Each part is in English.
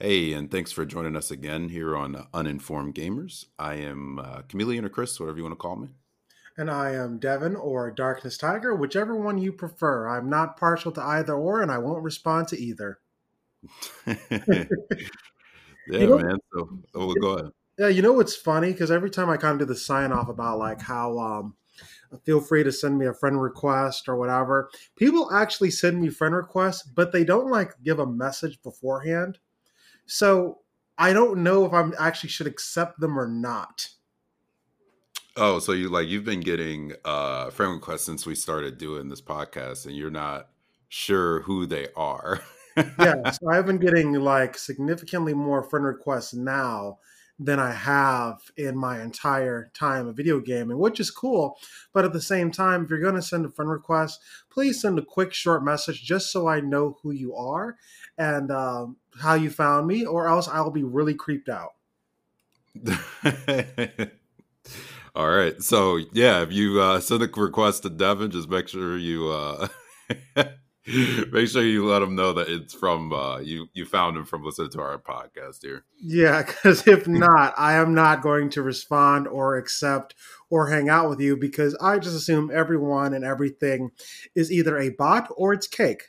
Hey, and thanks for joining us again here on Uninformed Gamers. I am uh, Chameleon or Chris, whatever you want to call me. And I am Devin or Darkness Tiger, whichever one you prefer. I'm not partial to either or, and I won't respond to either. yeah, you know, man. So, oh, go ahead. Yeah, you know what's funny? Because every time I kind of do the sign off about like how um, feel free to send me a friend request or whatever, people actually send me friend requests, but they don't like give a message beforehand. So I don't know if I'm actually should accept them or not. Oh, so you like you've been getting uh friend requests since we started doing this podcast and you're not sure who they are. yeah, so I've been getting like significantly more friend requests now than I have in my entire time of video gaming, which is cool. But at the same time, if you're going to send a friend request, please send a quick, short message just so I know who you are and um, how you found me, or else I'll be really creeped out. All right. So yeah, if you uh, send a request to Devin, just make sure you uh, make sure you let him know that it's from uh, you. You found him from listening to our podcast here. Yeah, because if not, I am not going to respond or accept or hang out with you because I just assume everyone and everything is either a bot or it's cake.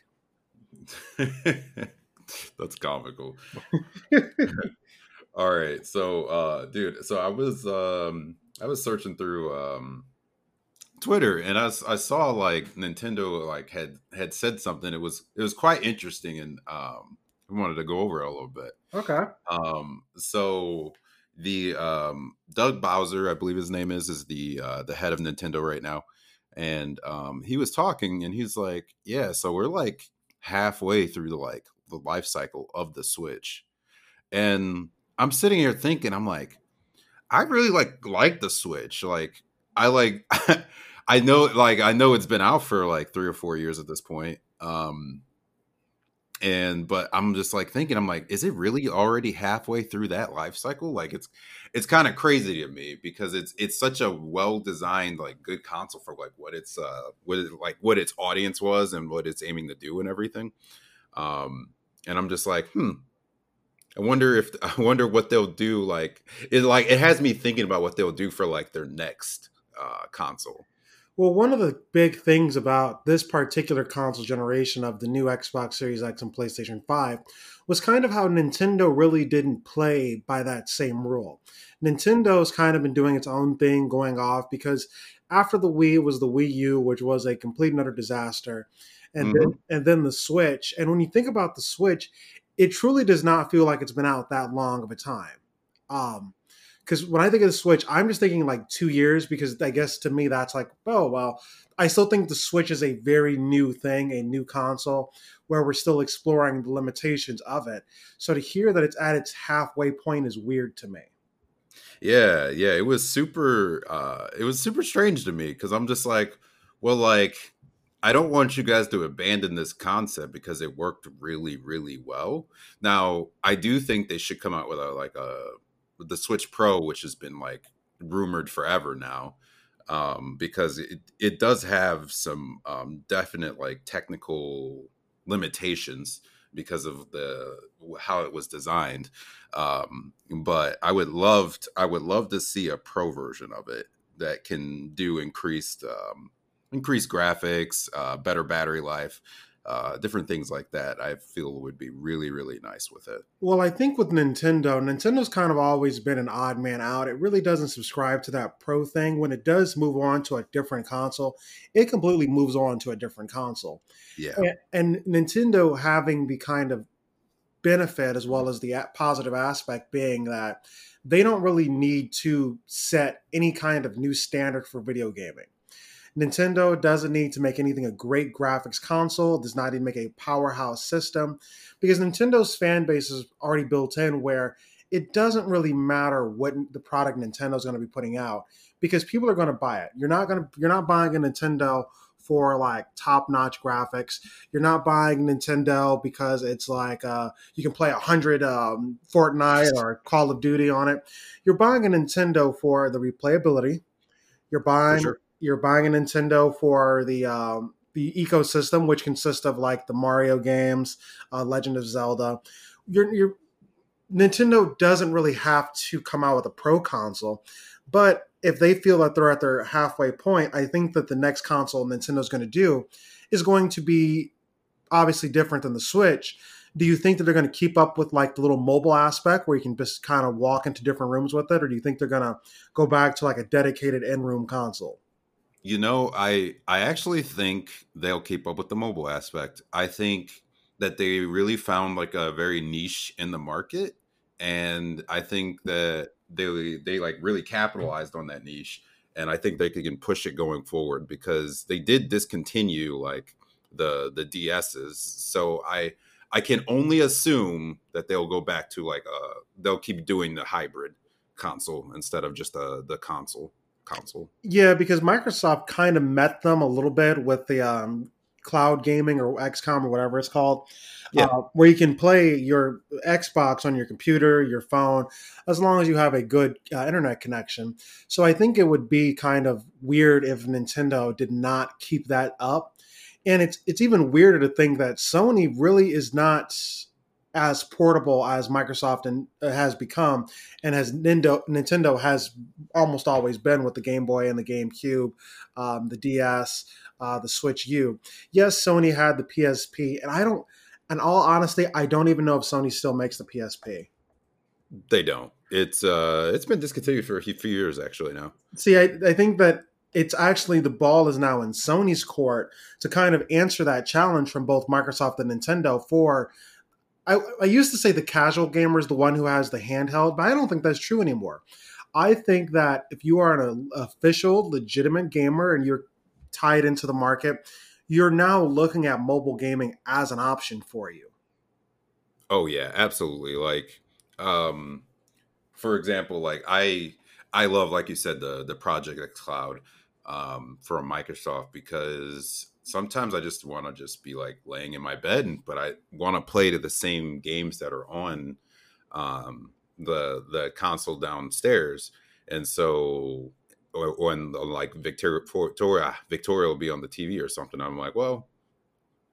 That's comical. All right. So, uh, dude, so I was um I was searching through um, Twitter and I, I saw like Nintendo like had had said something. It was it was quite interesting and um, I wanted to go over it a little bit. Okay. Um, so the um, Doug Bowser, I believe his name is, is the uh, the head of Nintendo right now, and um, he was talking and he's like, yeah, so we're like halfway through the like the life cycle of the Switch, and I'm sitting here thinking, I'm like I really like like the Switch. Like I like I know like I know it's been out for like 3 or 4 years at this point. Um and but I'm just like thinking I'm like is it really already halfway through that life cycle? Like it's it's kind of crazy to me because it's it's such a well designed like good console for like what it's uh what it, like what its audience was and what it's aiming to do and everything. Um and I'm just like, hmm, I wonder if I wonder what they'll do. Like it, like it has me thinking about what they'll do for like their next uh, console. Well, one of the big things about this particular console generation of the new Xbox Series X and PlayStation 5 was kind of how Nintendo really didn't play by that same rule. Nintendo's kind of been doing its own thing going off because after the Wii it was the Wii U, which was a complete and utter disaster. And mm-hmm. then and then the Switch. And when you think about the Switch, it truly does not feel like it's been out that long of a time. Um, because when I think of the Switch, I'm just thinking like two years because I guess to me that's like, oh well, I still think the Switch is a very new thing, a new console where we're still exploring the limitations of it. So to hear that it's at its halfway point is weird to me. Yeah, yeah, it was super uh it was super strange to me because I'm just like, well, like I don't want you guys to abandon this concept because it worked really, really well. Now, I do think they should come out with a like a the Switch Pro, which has been like rumored forever now, um, because it it does have some um, definite like technical limitations because of the how it was designed. Um, but I would love to, I would love to see a pro version of it that can do increased um, increased graphics, uh, better battery life, uh, different things like that. I feel would be really, really nice with it. Well, I think with Nintendo, Nintendo's kind of always been an odd man out. It really doesn't subscribe to that pro thing. When it does move on to a different console, it completely moves on to a different console. Yeah. And, and Nintendo having the kind of benefit as well as the positive aspect being that they don't really need to set any kind of new standard for video gaming Nintendo doesn't need to make anything a great graphics console, does not even make a powerhouse system, because Nintendo's fan base is already built in where it doesn't really matter what the product Nintendo's going to be putting out because people are going to buy it. You're not going to you're not buying a Nintendo for like top-notch graphics. You're not buying Nintendo because it's like uh, you can play a hundred um, Fortnite or Call of Duty on it. You're buying a Nintendo for the replayability. You're buying sure you're buying a Nintendo for the um, the ecosystem, which consists of like the Mario games, uh, Legend of Zelda. Nintendo doesn't really have to come out with a pro console, but if they feel that they're at their halfway point, I think that the next console Nintendo's going to do is going to be obviously different than the Switch. Do you think that they're going to keep up with like the little mobile aspect where you can just kind of walk into different rooms with it, or do you think they're going to go back to like a dedicated in-room console? You know, I I actually think they'll keep up with the mobile aspect. I think that they really found like a very niche in the market, and I think that they they like really capitalized on that niche, and I think they can push it going forward because they did discontinue like the the DSs. So I I can only assume that they'll go back to like uh they'll keep doing the hybrid console instead of just the the console console. Yeah, because Microsoft kind of met them a little bit with the um, cloud gaming or XCOM or whatever it's called. Yeah. Uh, where you can play your Xbox on your computer, your phone, as long as you have a good uh, internet connection. So I think it would be kind of weird if Nintendo did not keep that up. And it's it's even weirder to think that Sony really is not as portable as Microsoft and uh, has become, and as Nintendo, Nintendo has almost always been with the Game Boy and the GameCube, um, the DS, uh, the Switch U. Yes, Sony had the PSP, and I don't. And all honesty, I don't even know if Sony still makes the PSP. They don't. It's uh, it's been discontinued for a few years actually now. See, I, I think that it's actually the ball is now in Sony's court to kind of answer that challenge from both Microsoft and Nintendo for I, I used to say the casual gamer is the one who has the handheld, but I don't think that's true anymore. I think that if you are an official, legitimate gamer and you're tied into the market, you're now looking at mobile gaming as an option for you. Oh yeah, absolutely. Like, um, for example, like I I love, like you said, the the Project X Cloud um, from Microsoft because sometimes I just want to just be like laying in my bed, and, but I want to play to the same games that are on um, the the console downstairs. And so when like Victoria, Victoria Victoria will be on the TV or something, I'm like, well,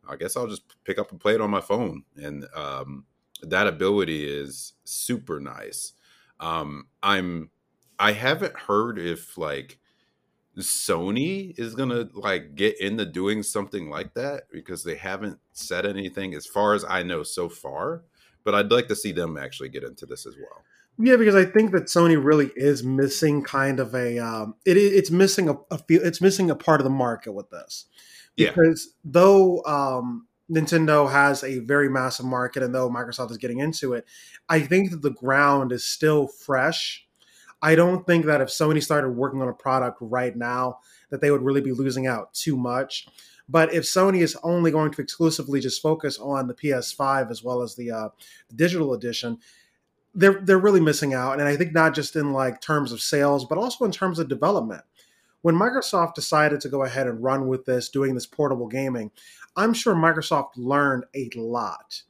I guess I'll just pick up and play it on my phone. And um, that ability is super nice. Um, I'm I haven't heard if like Sony is gonna like get into doing something like that because they haven't said anything as far as I know so far. But I'd like to see them actually get into this as well. Yeah, because I think that Sony really is missing kind of a um, it, it's missing a, a it's missing a part of the market with this. Because yeah. though um, Nintendo has a very massive market and though Microsoft is getting into it, I think that the ground is still fresh I don't think that if Sony started working on a product right now, that they would really be losing out too much. But if Sony is only going to exclusively just focus on the PS5 as well as the, uh, digital edition, they're they're really missing out. And I think not just in like terms of sales, but also in terms of development. When Microsoft decided to go ahead and run with this, doing this portable gaming, I'm sure Microsoft learned a lot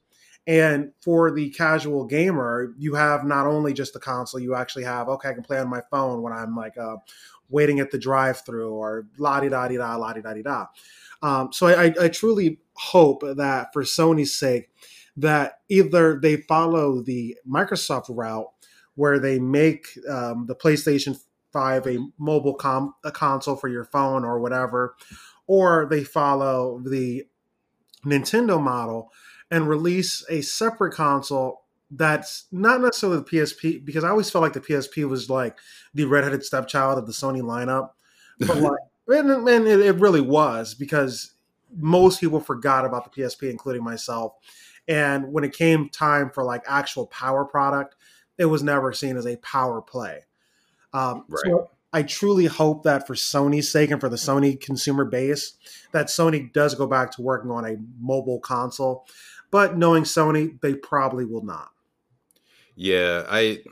and for the casual gamer, you have not only just the console, you actually have, okay, I can play on my phone when I'm like uh, waiting at the drive through or la di da di da, la di da di da. Um, so I, I truly hope that for Sony's sake, that either they follow the Microsoft route where they make um, the PlayStation 5 a mobile com- a console for your phone or whatever, or they follow the Nintendo model and release a separate console that's not necessarily the PSP because I always felt like the PSP was like the redheaded stepchild of the Sony lineup. But like, and, and it, it really was because most people forgot about the PSP, including myself. And when it came time for like actual power product, it was never seen as a power play. Um, right. So I truly hope that for Sony's sake and for the Sony consumer base, that Sony does go back to working on a mobile console but knowing Sony, they probably will not. Yeah, I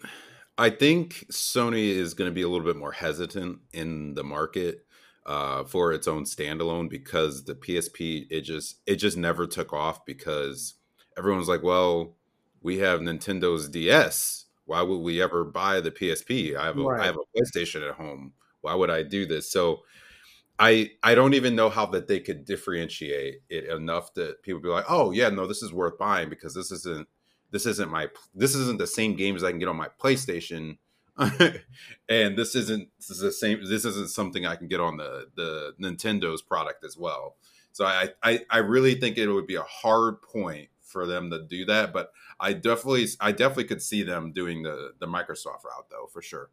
I think Sony is going to be a little bit more hesitant in the market uh, for its own standalone because the PSP it just it just never took off because everyone's like, well, we have Nintendo's DS. Why would we ever buy the PSP? I have a, right. I have a PlayStation at home. Why would I do this? So I I don't even know how that they could differentiate it enough that people be like, oh yeah, no, this is worth buying because this isn't this isn't my this isn't the same games I can get on my PlayStation. and this isn't this is the same this isn't something I can get on the the Nintendo's product as well. So I, I I really think it would be a hard point for them to do that, but I definitely I definitely could see them doing the the Microsoft route though for sure.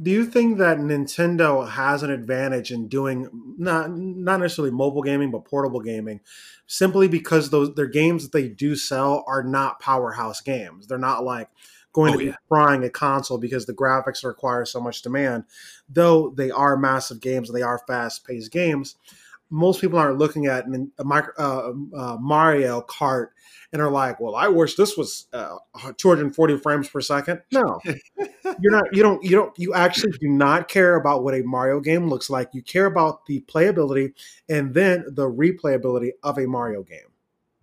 Do you think that Nintendo has an advantage in doing not not necessarily mobile gaming but portable gaming, simply because those their games that they do sell are not powerhouse games. They're not like going oh, to be yeah. frying a console because the graphics require so much demand. Though they are massive games and they are fast paced games, most people aren't looking at a micro, uh, uh, Mario Kart and are like, "Well, I wish this was uh, 240 frames per second. No, you're not. You don't. You don't. You actually do not care about what a Mario game looks like. You care about the playability and then the replayability of a Mario game.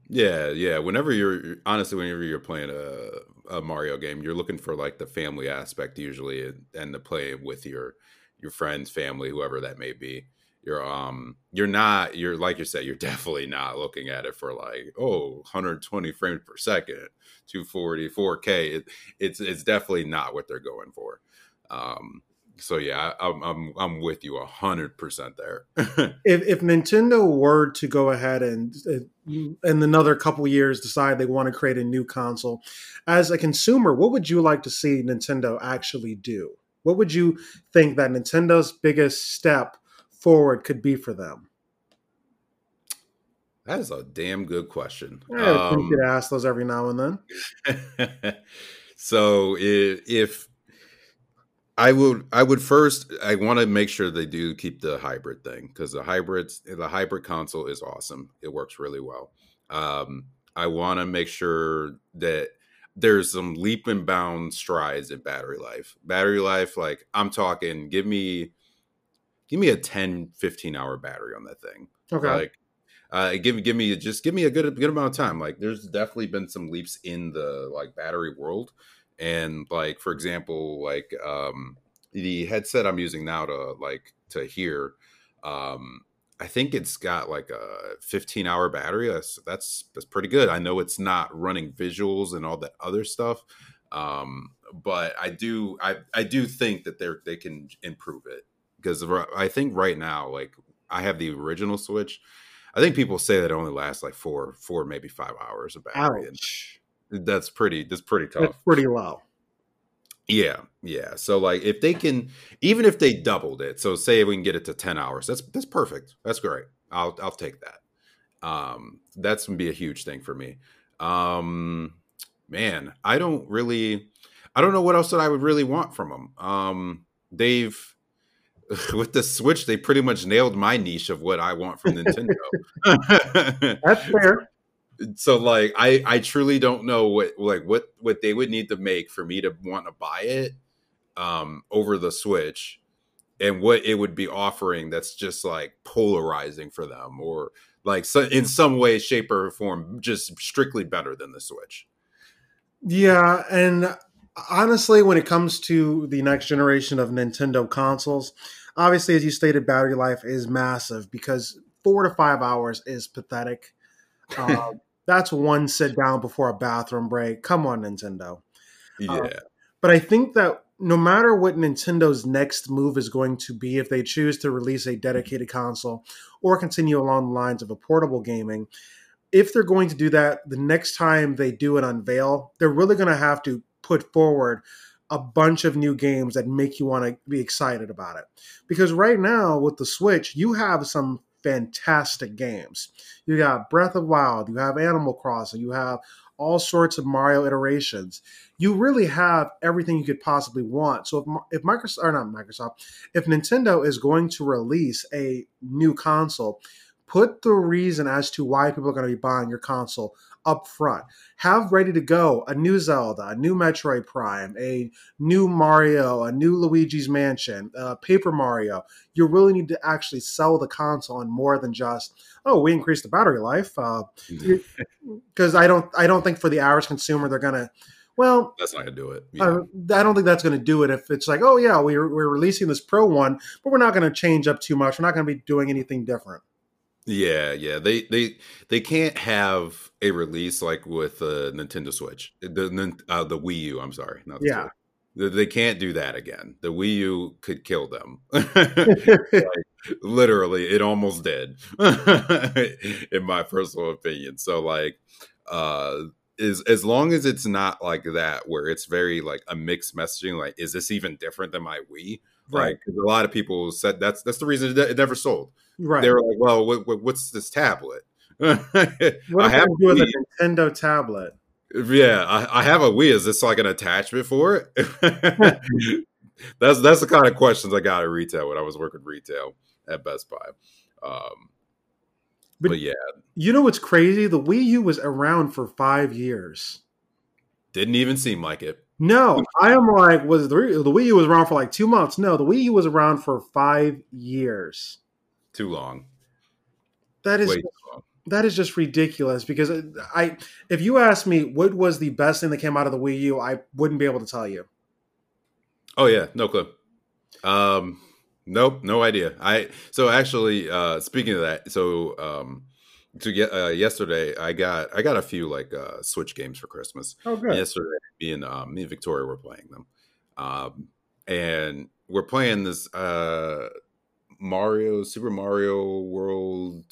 Yeah, yeah. Whenever you're honestly, whenever you're playing a, a Mario game, you're looking for like the family aspect usually, and, and to play with your your friends, family, whoever that may be you're um you're not you're like you said you're definitely not looking at it for like oh 120 frames per second 240 4k it, it's it's definitely not what they're going for. Um so yeah I, am I'm i'm with you a hundred percent there. If, if nintendo were to go ahead and in another couple years decide they want to create a new console as a consumer what would you like to see nintendo actually do? What would you think that nintendo's biggest step forward could be for them? That is a damn good question. I um, could ask those every now and then. so if, if I would, I would first, I want to make sure they do keep the hybrid thing because the hybrids, the hybrid console is awesome. It works really well. Um, I want to make sure that there's some leap and bound strides in battery life. Battery life, like I'm talking, give me give me a 10 15 hour battery on that thing okay like uh, give give me just give me a good good amount of time. Like, there's definitely been some leaps in the like battery world, and like for example, like um, the headset I'm using now to like to hear, um, I think it's got like a 15 hour battery. That's that's that's pretty good. I know it's not running visuals and all that other stuff, um, but I do I I do think that they're they can improve it because I think right now, like I have the original Switch. I think people say that it only lasts like four, four maybe five hours of battery. Ouch. And that's pretty. That's pretty tough. That's pretty low. Yeah, yeah. So like, if they can, even if they doubled it, so say we can get it to ten hours, that's that's perfect. That's great. I'll I'll take that. Um, that's gonna be a huge thing for me. Um, man, I don't really, I don't know what else that I would really want from them. Um, they've with the Switch, they pretty much nailed my niche of what I want from Nintendo. That's fair. So like I I truly don't know what like what what they would need to make for me to want to buy it um over the Switch and what it would be offering that's just like polarizing for them or like so in some way shape or form just strictly better than the Switch. Yeah, and honestly when it comes to the next generation of Nintendo consoles, Obviously, as you stated, battery life is massive because four to five hours is pathetic. Uh, that's one sit down before a bathroom break. Come on, Nintendo. Uh, yeah. Uh, but I think that no matter what Nintendo's next move is going to be, if they choose to release a dedicated console or continue along the lines of a portable gaming, if they're going to do that, the next time they do an unveil, they're really going to have to put forward a bunch of new games that make you want to be excited about it. Because right now with the Switch, you have some fantastic games. You got Breath of Wild, you have Animal Crossing, you have all sorts of Mario iterations. You really have everything you could possibly want. So if, if Microsoft or not Microsoft, if Nintendo is going to release a new console, put the reason as to why people are going to be buying your console up front. Have ready to go a new Zelda, a new Metroid Prime, a new Mario, a new Luigi's Mansion, uh, Paper Mario. You really need to actually sell the console on more than just oh we increased the battery life because uh, I don't I don't think for the average consumer they're gonna well, that's not gonna do it. Yeah. I, I, don't think that's gonna do it. If it's like, oh yeah, we're we're releasing this Pro one, but we're not gonna change up too much. We're not gonna be doing anything different. Yeah, yeah. They they they can't have a release like with the Nintendo Switch, the uh, the Wii U. I'm sorry, not the Yeah. Switch. They- can't do that again. The Wii U could kill them. like, literally, it almost did, in my personal opinion. So, like, uh, is as long as it's not like that, where it's very like a mixed messaging. Like, is this even different than my Wii? right, Like, a lot of people said that's that's the reason it never sold right. they were like, "Well, what, what, what's this tablet?" I have that do with a a Nintendo tablet? Yeah, I, I have a Wii. Is this like an attachment for it? that's that's the kind of questions I got at retail when I was working retail at Best Buy. Um, But- but, yeah, You know what's crazy? The Wii U was around for five years. didn't even seem like it. No, I am like, was the, the Wii U was around for like two months? No, the Wii U was around for five years. Too long. That is long. that is just ridiculous because I if you ask me what was the best thing that came out of the Wii U, I wouldn't be able to tell you. Oh yeah, no clue. Um, nope, no idea. I so actually, uh, speaking of that, so um, to get uh, yesterday, I got I got a few like uh, Switch games for Christmas. Oh, good. Yesterday, me and um, me and Victoria were playing them, um, and we're playing this uh, Mario Super Mario World.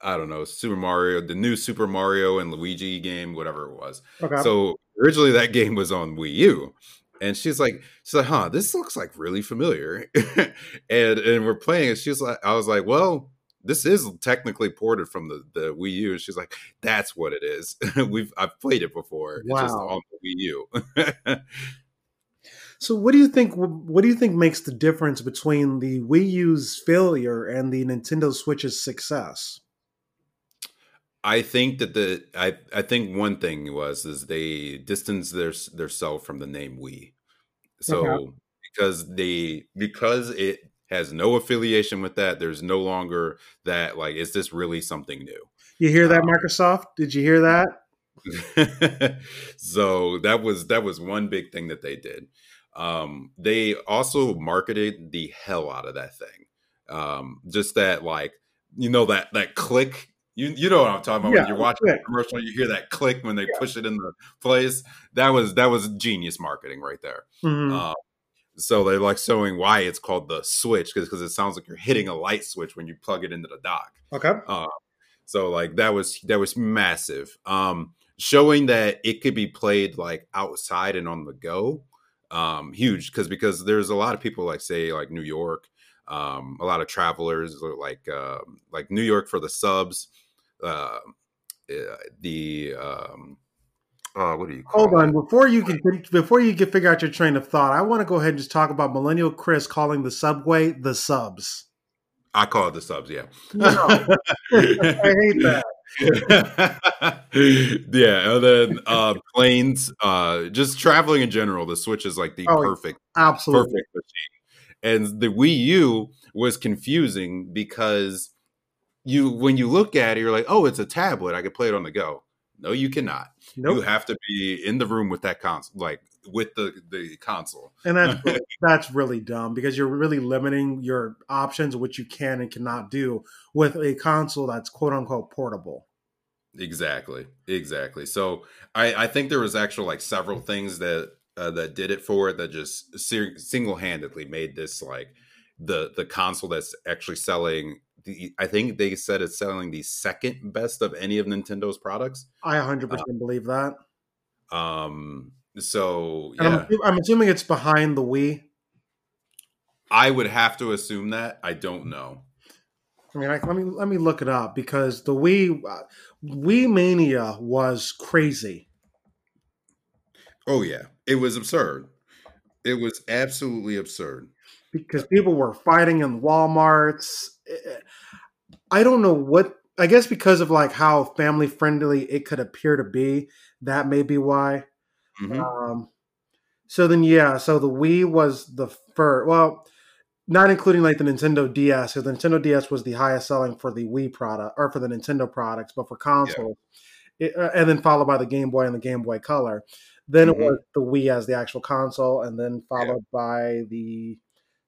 I don't know Super Mario, the new Super Mario and Luigi game, whatever it was. Okay. So originally that game was on Wii U. And she's like, she's like, huh, this looks like really familiar. and and we're playing it. She's like, I was like, well, this is technically ported from the, the Wii U. And she's like, that's what it is. We've I've played it before. It's just Wow. on the Wii U. so what do you think? What do you think makes the difference between the Wii U's failure and the Nintendo Switch's success? I think that the I I think one thing was is they distanced their their self from the name Wii. So Okay. because they because it has no affiliation with that, there's no longer that like is this really something new? You hear that, Uh, Microsoft? Did you hear that? so that was that was one big thing that they did. Um, they also marketed the hell out of that thing. Um, just that like you know that that click. You you know what I'm talking about Yeah, when you're watching a commercial, you hear that click when they push it in the place. That was that was genius marketing right there. Mhm. Um, so they're like showing why it's called the switch because it sounds like you're hitting a light switch when you plug it into the dock. okay. Uh, so like that was that was massive. Um, showing that it could be played like outside and on the go, um, huge because because there's a lot of people like say like New York, um, a lot of travelers like um like New York for the subs, uh, uh, the um, uh, what do you call Hold on, before you can before you can figure out your train of thought, I want to go ahead and just talk about Millennial Chris calling the subway the subs. I call it the subs, yeah. No, I hate that. yeah, and then uh planes, uh just traveling in general, the Switch is like the Oh, perfect Absolutely. perfect machine. And the Wii U was confusing because you when you look at it, you're like, oh, it's a tablet. I could play it on the go. No, you cannot. You have to be in the room with that console, like with the the console. And that's really- that's really dumb because you're really limiting your options, what you can and cannot do with a console that's quote unquote portable. Exactly, exactly. So I, I think there was actually like several things that uh, that did it for it that just ser- single handedly made this like the the console that's actually selling. The, I think they said it's selling the second best of any of Nintendo's products. I 100% believe that. Um, so yeah, I'm, I'm assuming it's behind the Wii. I would have to assume that. I don't know. I mean, I, let me let me look it up because the Wii uh, Wii Mania was crazy. Oh yeah, it was absurd. It was absolutely absurd. because people were fighting in WalMarts. I don't know what. I guess because of like how family friendly it could appear to be, that may be why. Mhm. Um, so then, yeah. So the Wii was the first. Well, not including like the Nintendo DS. because the Nintendo DS was the highest selling for the Wii product or for the Nintendo products, but for console, it, uh, and then followed by the Game Boy and the Game Boy Color. Then Mhm. it was the Wii as the actual console, and then followed by the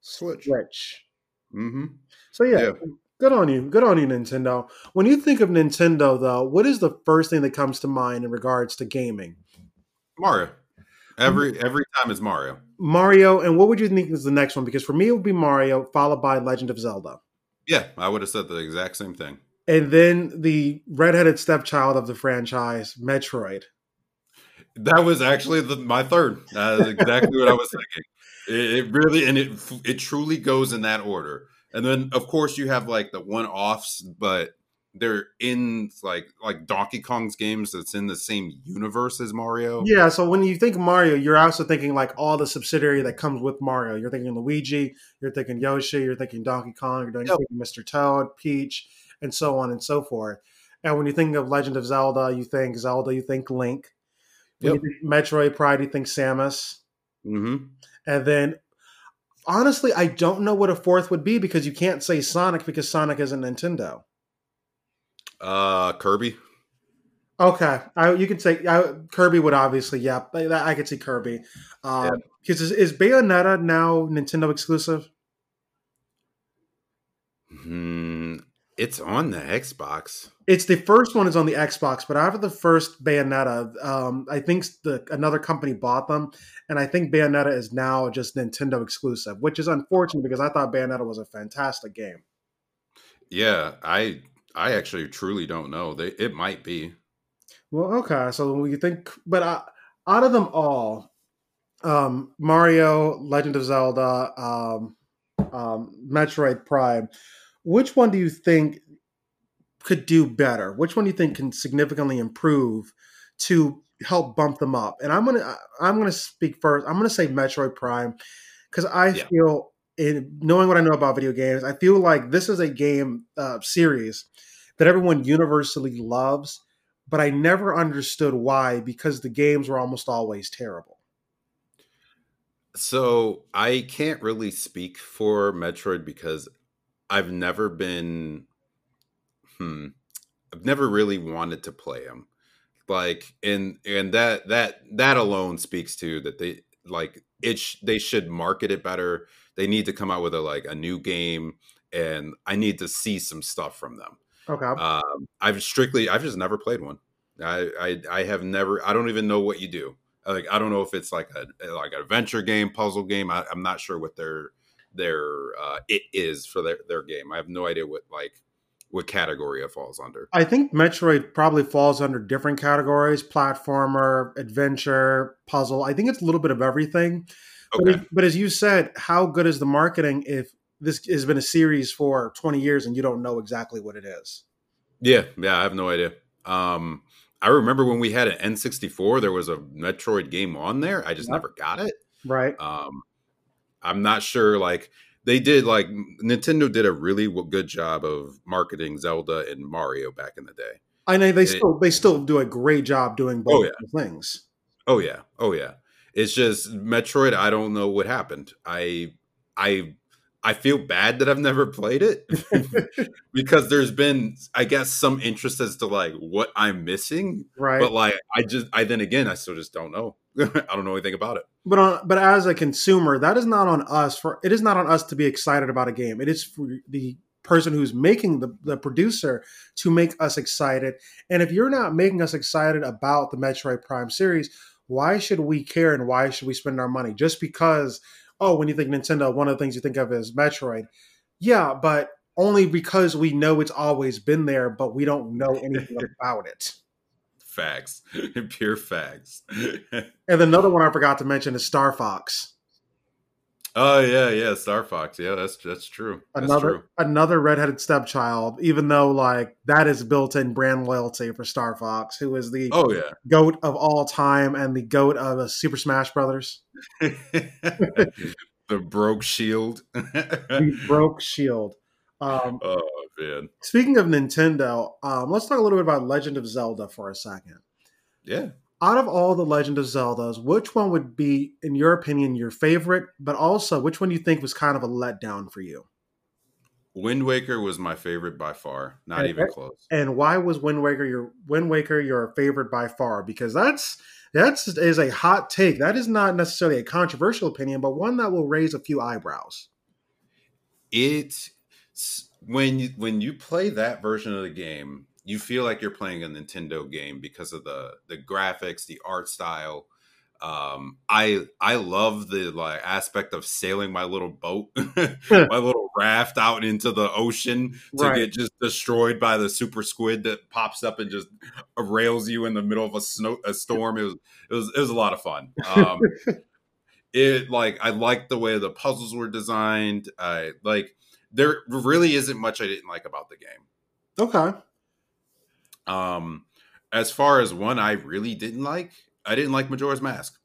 Switch. Switch. hmm So yeah, Yeah. Good on you. Good on you, Nintendo. When you think of Nintendo, though, what is the first thing that comes to mind in regards to gaming? Mario. Mm-hmm. Every every time is Mario. Mario, and what would you think is the next one? Because for me, it would be Mario, followed by Legend of Zelda. Yeah, I would have said the exact same thing. And then the redheaded stepchild of the franchise, Metroid. That was actually the, my third. That's exactly what I was thinking. It, it really and it it truly goes in that order. And then of course you have like the one offs, but they're in like like Donkey Kong's games that's in the same universe as Mario. Yeah, so when you think Mario, you're also thinking like all the subsidiary that comes with Mario. You're thinking Luigi, you're thinking Yoshi, you're thinking Donkey Kong, you're thinking yep. Mr. Toad, Peach, and so on and so forth. And when you think of Legend of Zelda, you think Zelda, you think Link. When yep. you think Metroid Prime, you think Samus. Mm-hmm. And then honestly, I don't know what a fourth would be because you can't say Sonic because Sonic isn't Nintendo. Uh, Kirby. Okay, I, you can say I, Kirby would obviously, yeah, I could see Kirby. Because um, yeah. is, is Bayonetta now Nintendo exclusive? Hmm, it's on the Xbox. It's the first one is on the Xbox, but after the first Bayonetta, um, I think the another company bought them, and I think Bayonetta is now just Nintendo exclusive, which is unfortunate because I thought Bayonetta was a fantastic game. Yeah, I I actually truly don't know. They it might be. Well, okay. So when you think, but uh, out of them all, um, Mario, Legend of Zelda, um, um, Metroid Prime, which one do you think could do better? Which one do you think can significantly improve to help bump them up? And I'm gonna I'm gonna speak first. I'm gonna say Metroid Prime because I yeah. feel in knowing what I know about video games, I feel like this is a game uh, series that everyone universally loves, but I never understood why because the games were almost always terrible. So I can't really speak for Metroid because I've never been, hmm, I've never really wanted to play them. Like, and and that that that alone speaks to that they like it. Sh- they should market it better they need to come out with a like a new game, and I need to see some stuff from them. Okay. Um, I've strictly, I've just never played one. I, I, I have never. I don't even know what you do. Like, I don't know if it's like a like an adventure game, puzzle game. I, am not sure what their their uh, it is for their their game. I have no idea what like what category it falls under. I think Metroid probably falls under different categories: platformer, adventure, puzzle. I think it's a little bit of everything. Okay. But, but as you said, how good is the marketing if this has been a series for 20 years and you don't know exactly what it is? Yeah, yeah, I have no idea. Um, I remember when we had an N64, there was a Metroid game on there. I just yep. never got it. Right. Um, I'm not sure. Like they did, like Nintendo did a really good job of marketing Zelda and Mario back in the day. I know they it, still they still do a great job doing both oh, yeah. things. Oh yeah, oh yeah. It's just Metroid. I don't know what happened. I I I feel bad that I've never played it because there's been, I guess, some interest as to like what I'm missing. Right. But like, I just, I then again, I still just don't know. I don't know anything about it. But on, but as a consumer, that is not on us. For it is not on us to be excited about a game. It is for the person who's making the, the producer to make us excited. And if you're not making us excited about the Metroid Prime series, why should we care and why should we spend our money? Just because, oh, when you think Nintendo, one of the things you think of is Metroid. Yeah, but only because we know it's always been there, but we don't know anything about it. Facts, pure facts. and another one I forgot to mention is Star Fox. Oh yeah, yeah, Star Fox. Yeah, that's that's true. That's another true. another redheaded stepchild. Even though like that is built-in brand loyalty for Star Fox, who is the oh yeah goat of all time and the goat of Super Smash Brothers. the broke shield. the broke shield. Um, oh man. Speaking of Nintendo, um, let's talk a little bit about Legend of Zelda for a second. Yeah out of all the Legend of Zeldas, which one would be, in your opinion, your favorite? But also, which one do you think was kind of a letdown for you? Wind Waker was my favorite by far, not and, even close. And why was Wind Waker your Wind Waker your favorite by far? Because that's that's is a hot take. That is not necessarily a controversial opinion, but one that will raise a few eyebrows. It's when you when you play that version of the game, you feel like you're playing a Nintendo game because of the the graphics, the art style. Um, I I love the like aspect of sailing my little boat, my little raft out into the ocean to Right. get just destroyed by the super squid that pops up and just rails you in the middle of a snow a storm. It was it was it was a lot of fun. Um, it like I liked the way the puzzles were designed. I like there really isn't much I didn't like about the game. Okay. Um, as far as one I really didn't like, I didn't like Majora's Mask.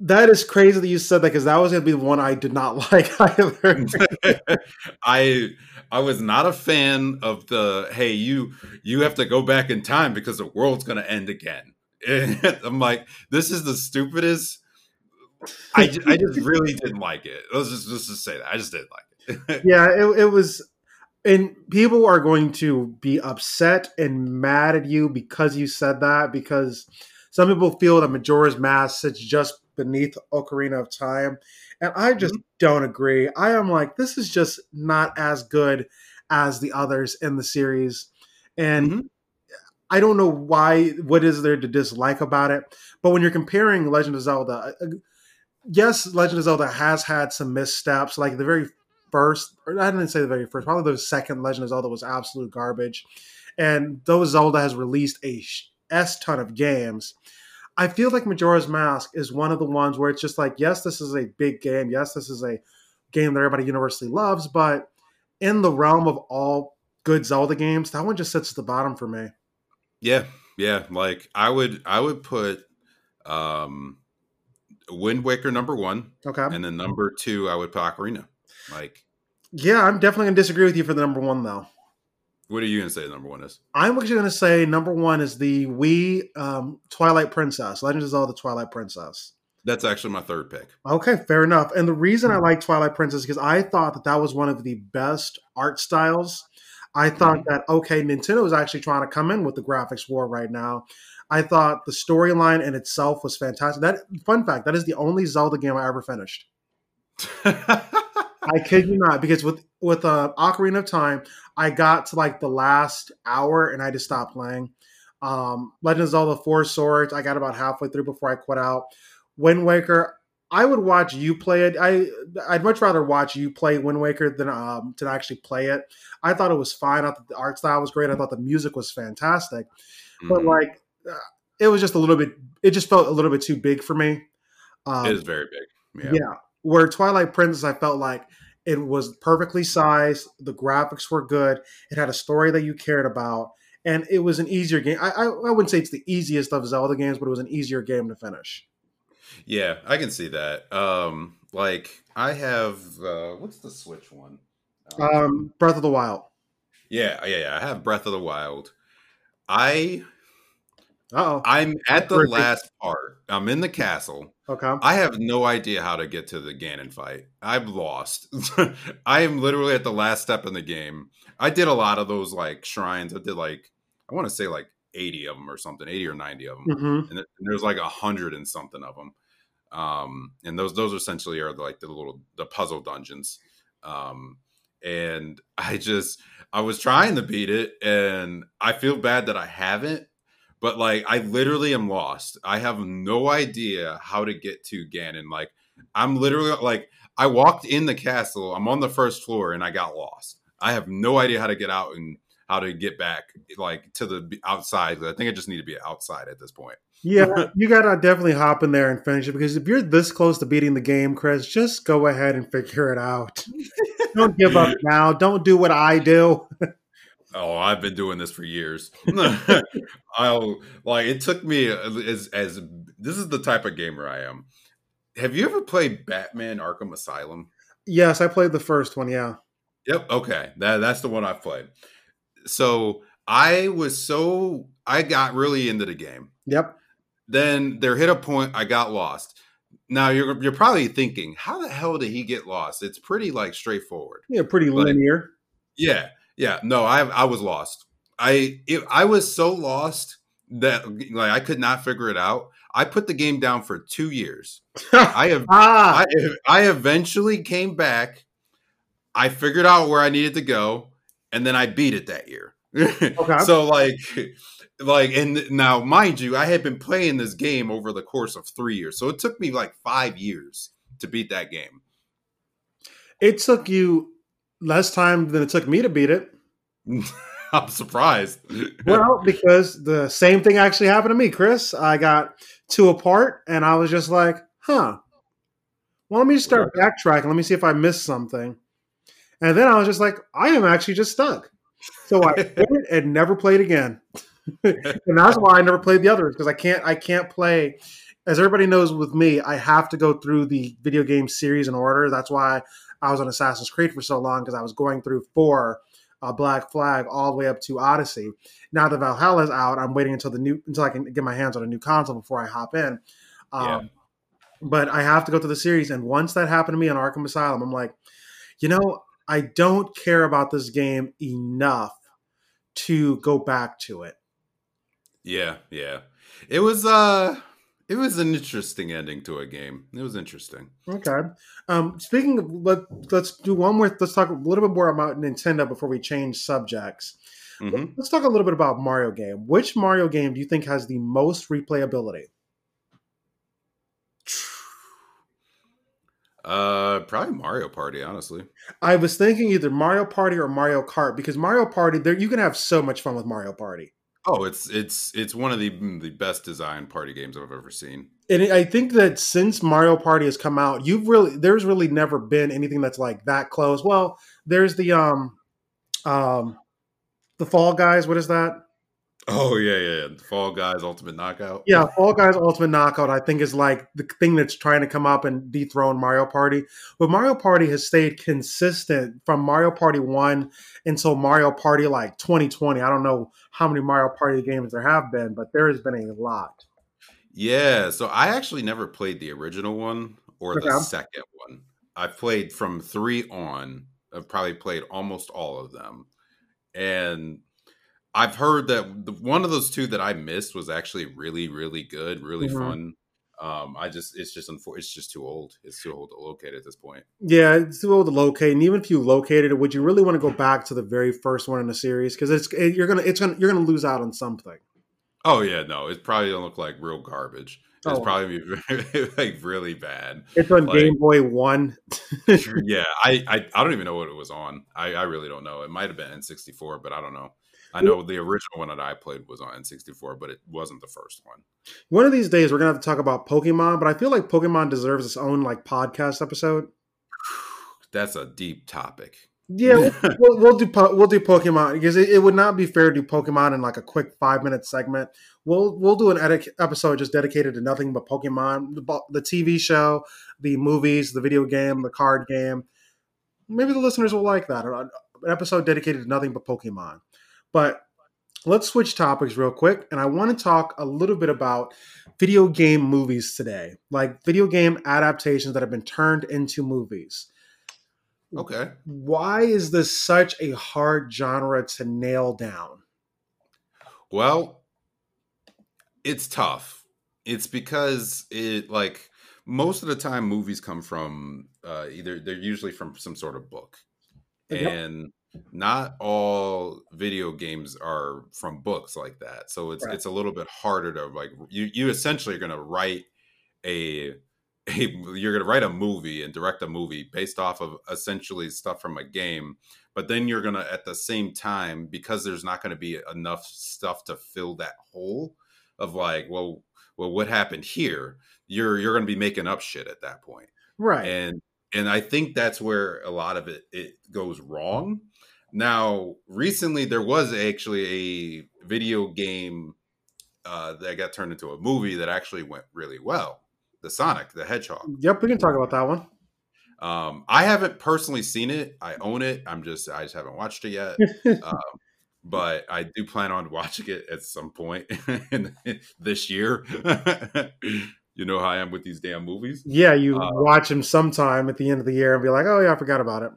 That is crazy that you said that because that was going to be the one I did not like either. I I was not a fan of the hey you you have to go back in time because the world's gonna end again. I'm like this is the stupidest. I, I just really didn't like it. Let's just just say that I just didn't like it. yeah, it, it was. And people are going to be upset and mad at you because you said that. Because some people feel that Majora's Mask sits just beneath Ocarina of Time. And I just don't agree. I am like, this is just not as good as the others in the series. And Mhm. I don't know why, what is there to dislike about it. But when you're comparing Legend of Zelda, uh, yes, Legend of Zelda has had some missteps. Like the very first, or I didn't say the very first, probably the second Legend of Zelda was absolute garbage. And though Zelda has released a S ton of games, I feel like Majora's Mask is one of the ones where it's just like, yes, this is a big game. Yes, this is a game that everybody universally loves, but in the realm of all good Zelda games, that one just sits at the bottom for me. Yeah, yeah. Like I would I would put um Wind Waker number one, Okay. and then number two I would put Ocarina. Like, Yeah, I'm definitely to disagree with you for the number one, though. what are you gonna say number one is? I'm actually to say number one is the Wii um, Twilight Princess, Legend of Zelda Twilight Princess. That's actually my third pick. Okay, fair enough. And the reason I like Twilight Princess is because I thought that that was one of the best art styles. I thought that okay, Nintendo is actually trying to come in with the graphics war right now. I thought the storyline in itself was fantastic. That fun fact, that is the only Zelda game I ever finished. I kid you not, because with with uh, Ocarina of Time, I got to like the last hour and I just stopped playing. Um, Legend of Zelda: Four Swords, I got about halfway through before I quit out. Wind Waker, I would watch you play it. I I'd much rather watch you play Wind Waker than um to actually play it. I thought it was fine. I thought the art style was great. I thought the music was fantastic, but Mhm. like uh, it was just a little bit. It just felt a little bit too big for me. Um, it is very big. yeah. Yeah. Where Twilight Princess, I felt like it was perfectly sized. The graphics were good. It had a story that you cared about, and it was an easier game. I, I, I wouldn't say it's the easiest of Zelda games, but it was an easier game to finish. Yeah, I can see that. Um, like I have uh what's the Switch one? Um, Breath of the Wild. yeah, yeah, yeah. I have Breath of the Wild. I oh. I'm at the last part. I'm in the castle. Okay. I have no idea how to get to the Ganon fight. I've lost. I am literally at the last step in the game. I did a lot of those like shrines. I did like I want to say like 80 of them or something, 80 or 90 of them. hmm and, th- and there's like a hundred and something of them um and those those essentially are like the little the puzzle dungeons um and i just i was trying to beat it and i feel bad that i haven't but like i literally am lost i have no idea how to get to ganon like i'm literally like i walked in the castle i'm on the first floor and i got lost i have no idea how to get out and how to get back like to the outside i think i just need to be outside at this point Yeah, you gotta definitely hop in there and finish it because if you're this close to beating the game, Chris, just go ahead and figure it out. Don't give up now. Don't do what I do. Oh, I've been doing this for years. I'll like it took me uh, as as this is the type of gamer I am. Have you ever played Batman Arkham Asylum? Yes, I played the first one. Yeah. Yep. Okay. That that's the one I've played. So I was so I got really into the game. Yep. Then there hit a point I got lost. Now you're you're probably thinking, how the hell did he get lost? It's pretty like straightforward. Yeah, pretty linear. Yeah, yeah. No, I I was lost. I it, I was so lost that like I could not figure it out. I put the game down for two years. I have ah, I I eventually came back. I figured out where I needed to go, and then I beat it that year. okay. So like like and now mind you, I had been playing this game over the course of 3 years. So it took me like 5 years to beat that game. It took you less time than it took me to beat it. I'm surprised. well, because the same thing actually happened to me, Chris. I got two apart and I was just like, huh. Well, let me just start backtracking. Let me see if I missed something. And then I was just like, I am actually just stuck. So I quit and never played again. and that's why I never played the others because I can't I can't play as everybody knows with me, I have to go through the video game series in order. That's why I was on Assassin's Creed for so long because I was going through four uh, Black Flag all the way up to Odyssey. Now that Valhalla is out, I'm waiting until the new until I can get my hands on a new console before I hop in. Um, yeah. But I have to go through the series, and once that happened to me on Arkham Asylum, I'm like, you know, I don't care about this game enough to go back to it. Yeah, yeah. It was uh it was an interesting ending to a game. It was interesting. Okay. Um, speaking of, let, let's do one more. Let's talk a little bit more about Nintendo before we change subjects. Mm-hmm. Let's talk a little bit about Mario game. Which Mario game do you think has the most replayability? Uh, probably Mario Party. Honestly, I was thinking either Mario Party or Mario Kart because Mario Party, there you can have so much fun with Mario Party. Oh, it's it's it's one of the the best designed party games I've ever seen. And I think that since Mario Party has come out, you've really there's really never been anything that's like that close. Well, there's the um um the Fall Guys. What is that? Oh yeah, yeah, yeah. Fall Guys Ultimate Knockout. Yeah, Fall Guys Ultimate Knockout. I think is like the thing that's trying to come up and dethrone Mario Party. But Mario Party has stayed consistent from Mario Party One until Mario Party like 2020. I don't know how many Mario Party games there have been, but there has been a lot. Yeah, so I actually never played the original one or the second one. I played from three on. I've probably played almost all of them, and I've heard that the, one of those two that I missed was actually really, really good, really mm-hmm. fun. Um, I just it's just unfor- it's just too old. It's too old to locate at this point. Yeah, it's too old to locate. And even if you located it, would you really want to go back to the very first one in the series? Because it's it, you're gonna it's gonna you're gonna lose out on something. Oh yeah, no, it's probably gonna look like real garbage. It's oh. probably be like really bad. It's on like, Game Boy One. yeah, I, I I don't even know what it was on. I I really don't know. It might have been N64, but I don't know. I know the original one that I played was on N64, but it wasn't the first one. One of these days, we're gonna have to talk about Pokemon, but I feel like Pokemon deserves its own like podcast episode. That's a deep topic. Yeah, we'll, we'll, do we'll do Pokemon because it, it, would not be fair to do Pokemon in like a quick five minute segment. We'll we'll do an edit episode just dedicated to nothing but Pokemon, the, the TV show, the movies, the video game, the card game. Maybe the listeners will like that. An episode dedicated to nothing but Pokemon. But let's switch topics real quick. And I want to talk a little bit about video game movies today, like video game adaptations that have been turned into movies. Okay. Why is this such a hard genre to nail down? Well, it's tough. It's because it like most of the time movies come from uh, either they're usually from some sort of book. Yep. And not all video games are from books like that so it's right. it's a little bit harder to like you you essentially are going to write a, a you're going to write a movie and direct a movie based off of essentially stuff from a game but then you're going to at the same time because there's not going to be enough stuff to fill that hole of like well well what happened here? You're you're going to be making up shit at that point. Right. And and i think that's where a lot of it it goes wrong now, recently there was actually a video game uh, that got turned into a movie that actually went really well. The Sonic the Hedgehog. Yep, we can talk about that one. Um, I haven't personally seen it. I own it. I'm just I just haven't watched it yet. um, but I do plan on watching it at some point in, this year. you know how I am with these damn movies. Yeah, you uh, watch them sometime at the end of the year and be like, "Oh yeah, I forgot about it."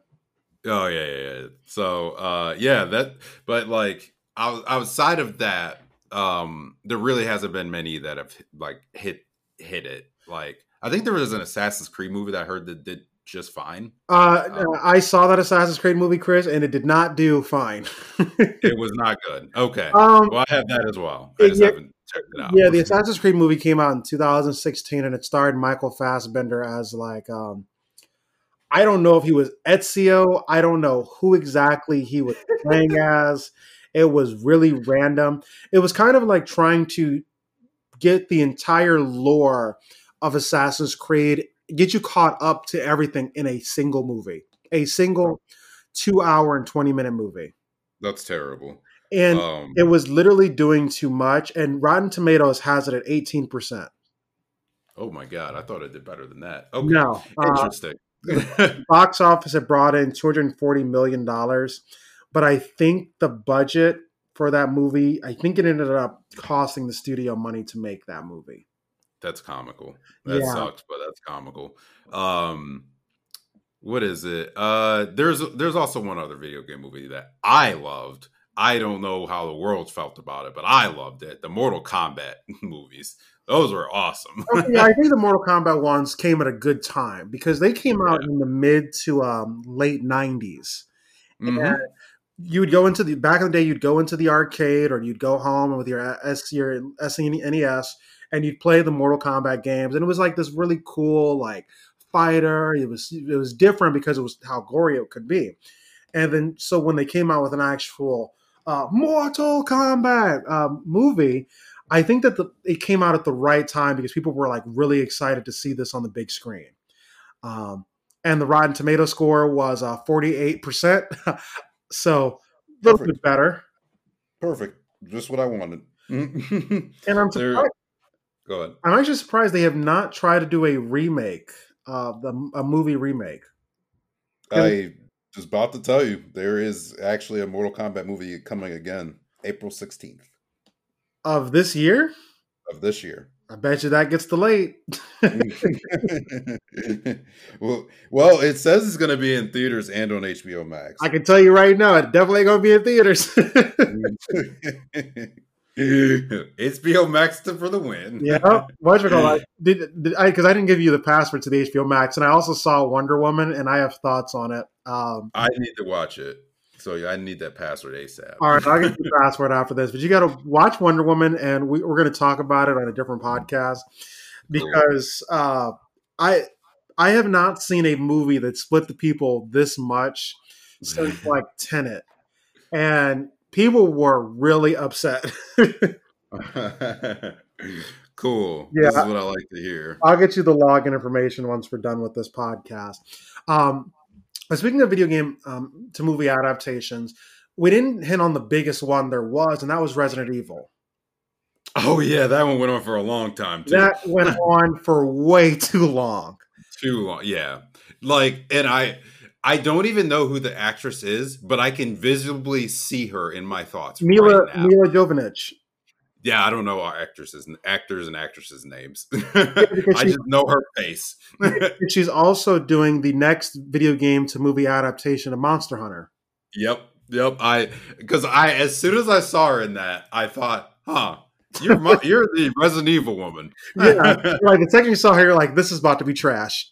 Oh yeah, yeah, yeah. So uh yeah, that but like outside of that, um there really hasn't been many that have like hit hit it. Like I think there was an Assassin's Creed movie that I heard that did just fine. Uh, Um, I saw that Assassin's Creed movie, Chris, and it did not do fine. It was not good. Okay. um, well, I have that as well. I just yeah- haven't checked it out. yeah, the Assassin's Creed movie came out in 2016, and it starred Michael Fassbender as like um, I don't know if he was Ezio. I don't know who exactly he was playing as. It was really random. It was kind of like trying to get the entire lore of Assassin's Creed, get you caught up to everything in a single movie, a single two hour and 20 minute movie. That's terrible. And um, it was literally doing too much. And Rotten Tomatoes has it at 18%. oh my god, I thought it did better than that. Okay, No. Uh, interesting. box office had brought in $240 million. But I think the budget for that movie, I think it ended up costing the studio money to make that movie. that's comical. That Yeah. sucks, but that's comical. Um, what is it? Uh, there's there's also one other video game movie that I loved. I don't know how the world felt about it, but I loved it. The Mortal Kombat movies. Those were awesome. Okay, yeah, I think the Mortal Kombat ones came at a good time because they came out in the mid to um, late 90s. Mhm. And you would go into the back in the day, you'd go into the arcade or you'd go home with your S your SNES and you'd play the Mortal Kombat games, and it was like this really cool like fighter. It was it was different because it was how gory it could be. And then so when they came out with an actual uh, Mortal Kombat um, movie, I think that the, it came out at the right time because people were like really excited to see this on the big screen. Um, and the Rotten Tomato score was uh, 48%. so a little Perfect. bit better. Perfect. Just what I wanted. And I'm surprised, Go ahead. I'm actually surprised they have not tried to do a remake, uh, the, a movie remake. I was about to tell you there is actually a Mortal Kombat movie coming again, April 16th Of this year, of this year. I bet you that gets delayed. well, well, it says it's going to be in theaters and on HBO Max. I can tell you right now, it definitely going to be in theaters. HBO Max for the win. yeah, what you call? Did, did I? Because I didn't give you the password to the HBO Max, and I also saw Wonder Woman, and I have thoughts on it. Um, I need to watch it. So I need that password ASAP. all right, I'll get the password after this, but you got to watch Wonder Woman, and we, we're going to talk about it on a different podcast because uh, I I have not seen a movie that split the people this much since like Tenet, and people were really upset. cool. Yeah. This is what I like to hear. I'll get you the login information once we're done with this podcast. Um, but speaking of video game um, to movie adaptations, we didn't hit on the biggest one there was, and that was Resident Evil. Oh yeah, that one went on for a long time too. That went on for way too long. Too long. Yeah. Like, and I I don't even know who the actress is, but I can visibly see her in my thoughts. Milla right. Milla Jovovich. Yeah, I don't know our actresses and actors and actresses names. I just know her face. She's also doing the next video game to movie adaptation of Monster Hunter. yep. Yep. I because I as soon as I saw her in that, I thought, huh, you're mo- you're the Resident Evil woman. Yeah, like the second you saw her, you're like, "This is about to be trash."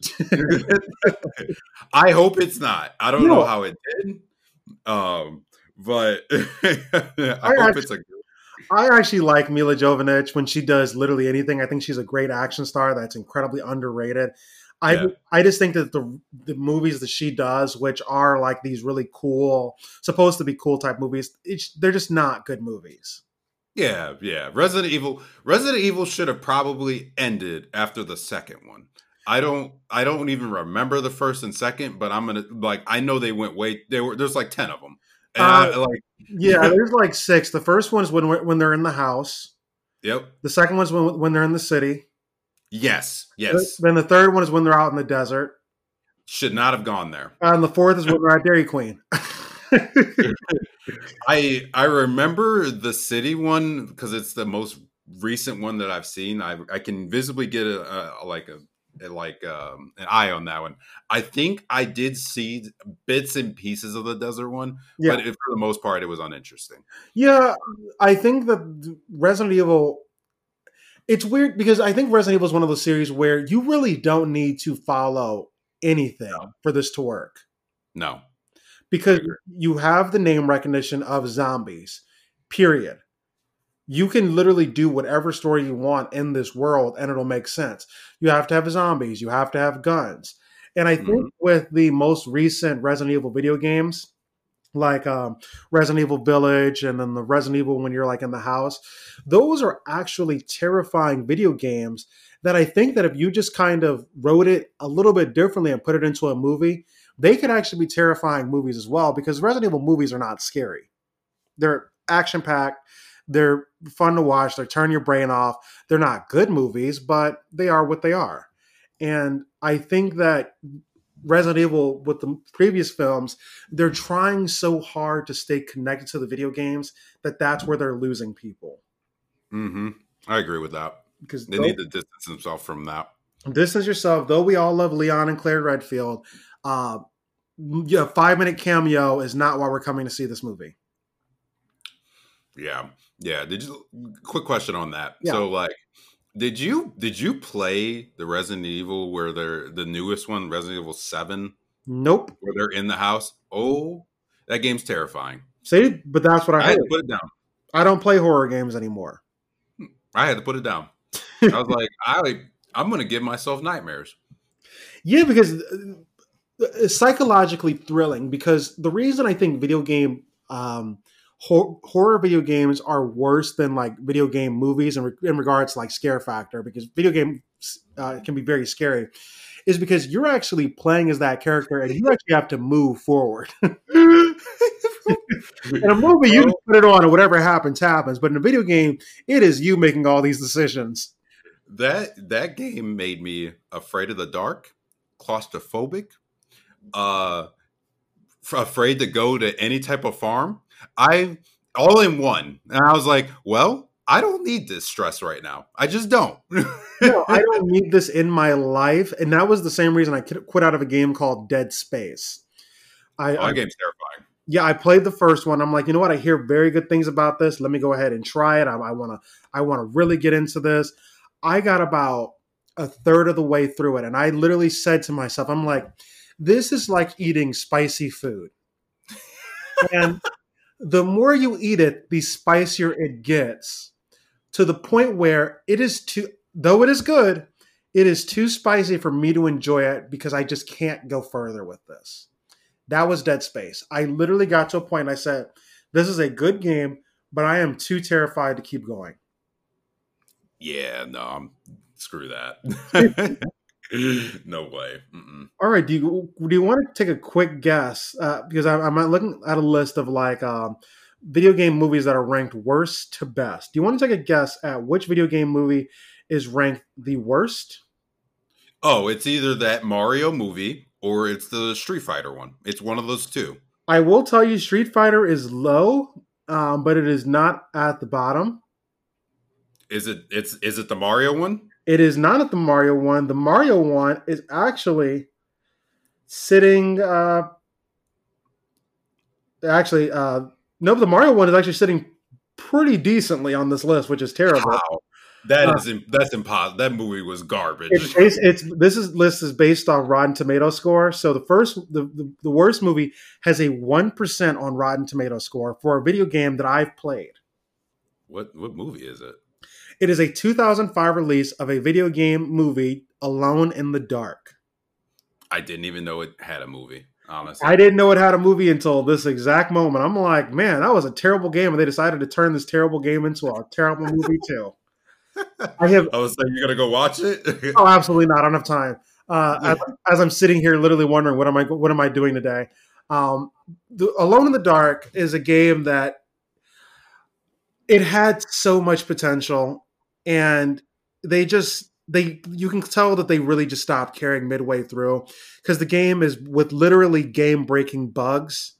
I hope it's not. I don't No. know how it did. Um, but I, hope actually- it's a I actually like Milla Jovovich when she does literally anything. I think she's a great action star that's incredibly underrated. I Yeah. I just think that the the movies that she does, which are like these really cool, supposed to be cool type movies, it's, they're just not good movies. Yeah, yeah. Resident Evil Resident Evil should have probably ended after the second one. I don't I don't even remember the first and second, but I'm gonna like I know they went way they were there's like ten of them. And I, Uh, like Yeah, there's like six. The first one's when when they're in the house. yep. The second one's when when they're in the city. Yes, yes. Then the third one is when they're out in the desert, Should not have gone there. and the fourth is when they're at Dairy Queen. I I remember the city one because it's the most recent one that I've seen. I I can visibly get a, a like a like um, an eye on that one. I think I did see bits and pieces of the desert one, yeah, but it, for the most part, it was uninteresting. Yeah, I think that Resident Evil. It's weird because I think Resident Evil is one of those series where you really don't need to follow anything No. for this to work No. because you have the name recognition of zombies. Period. You can literally do whatever story you want in this world and it'll make sense. You have to have zombies, you have to have guns. And I think Mhm. with the most recent Resident Evil video games, like um, Resident Evil Village and then the Resident Evil when you're like in the house, those are actually terrifying video games that I think that if you just kind of wrote it a little bit differently and put it into a movie, they could actually be terrifying movies as well because Resident Evil movies are not scary. They're action packed, they're fun to watch, they turn your brain off. They're not good movies, but they are what they are. And I think that Resident Evil with the previous films, they're trying so hard to stay connected to the video games that that's where they're losing people. hmm I agree with that. Because They need to distance themselves from that. distance yourself. Though we all love Leon and Claire Redfield, uh, yeah, five minute cameo is not why we're coming to see this movie. Yeah. Yeah. Did you quick question on that? Yeah. So like did you did you play the Resident Evil where they're the newest one, Resident Evil 7, Nope. where they're in the house? Oh, that game's terrifying. See, but that's what I I had to put it down. I don't play horror games anymore. I had to put it down. I was like, I I'm gonna give myself nightmares. Yeah, because uh, it's psychologically thrilling. Because the reason I think video game um, hor- horror video games are worse than like video game movies in, re- in regards to like scare factor, because video games uh, can be very scary, is because you're actually playing as that character and you actually have to move forward. In a movie, you put it on and whatever happens, happens. But in a video game, it is you making all these decisions. That that game made me afraid of the dark, claustrophobic, uh afraid to go to any type of farm. I all in one. And I was like, well, I don't need this stress right now. I just don't. no, I don't need this in my life. And that was the same reason I quit quit out of a game called Dead Space. I, Oh, I game's terrifying. yeah, I played the first one. I'm like, you know what? I hear very good things about this. Let me go ahead and try it. I want to, I want to really get into this. I got about a third of the way through it, and I literally said to myself, I'm like, this is like eating spicy food, and the more you eat it, the spicier it gets, to the point where it is too, though it is good, it is too spicy for me to enjoy it because I just can't go further with this. That was Dead Space. I literally got to a point I said, This is a good game, but I am too terrified to keep going. Yeah, no, I'm screw that. no way. Mm-mm. All right, do you do you want to take a quick guess? Uh, because I, I'm looking at a list of like um, video game movies that are ranked worst to best. Do you want to take a guess at which video game movie is ranked the worst? Oh, it's either that Mario movie or it's the Street Fighter one. It's one of those two. I will tell you, Street Fighter is low, um, but it is not at the bottom. Is it? It's is it the Mario one? It is not at the Mario one. The Mario one is actually sitting. Uh, actually, uh, no, the Mario one is actually sitting pretty decently on this list, which is terrible. Wow, that Uh, is that's impossible. That movie was garbage. It's, based, it's this is list is based on Rotten Tomato score. So the first, the, the, the worst movie has a one percent on Rotten Tomato score for a video game that I've played. what what movie is it? It is a 2005 release of a video game movie, Alone in the Dark. I didn't even know it had a movie. Honestly, I didn't know it had a movie until this exact moment. I'm like, man, that was a terrible game, and they decided to turn this terrible game into a terrible movie too. I have I was like, "You're gonna go watch it?" oh, absolutely not. I don't have time. Uh, as, as I'm sitting here, literally wondering what am I what am I doing today? Um, the, Alone in the Dark is a game that it had so much potential, and they just they you can tell that they really just stopped caring midway through because the game is with literally game breaking bugs.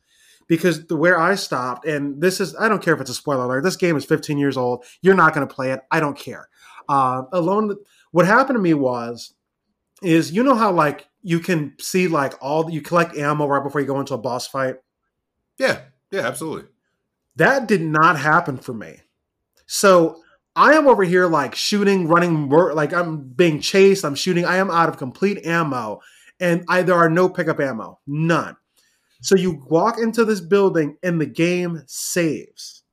Because the where I stopped, and this is I don't care if it's a spoiler alert. This game is 15 years old. You're not going to play it. I don't care. Uh, Alone, what happened to me was is you know how like you can see like all you collect ammo right before you go into a boss fight yeah, yeah, absolutely. that did not happen for me so i am over here like shooting running like i'm being chased i'm shooting i am out of complete ammo and I, there are no pickup ammo, none. So you walk into this building and the game saves.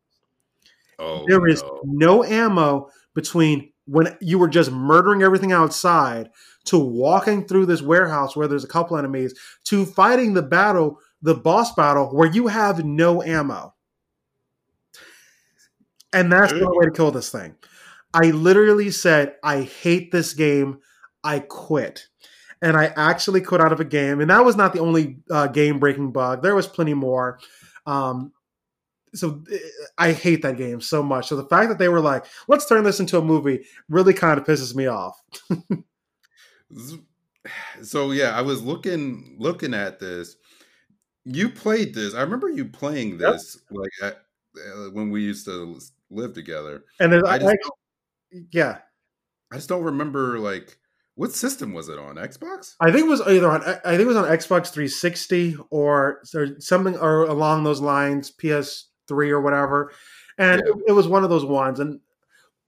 Oh, There is no. no ammo between when you were just murdering everything outside to walking through this warehouse where there's a couple enemies to fighting the battle, the boss battle where you have no ammo. And that's the way to kill this thing. I literally said, I hate this game. I quit. And I actually quit out of a game. And that was not the only uh, game breaking bug. There was plenty more. Um, so uh, I hate that game so much. So the fact that they were like, let's turn this into a movie really kind of pisses me off. So yeah, I was looking looking at this. You played this. I remember you playing Yep. this like at, uh, when we used to live together. And then I I, just I- yeah, I just don't remember like what system was it on? Xbox? I think it was either on I think it was on Xbox 360 or, or something or along those lines, PS3 or whatever. And Yeah. it, it was one of those ones. And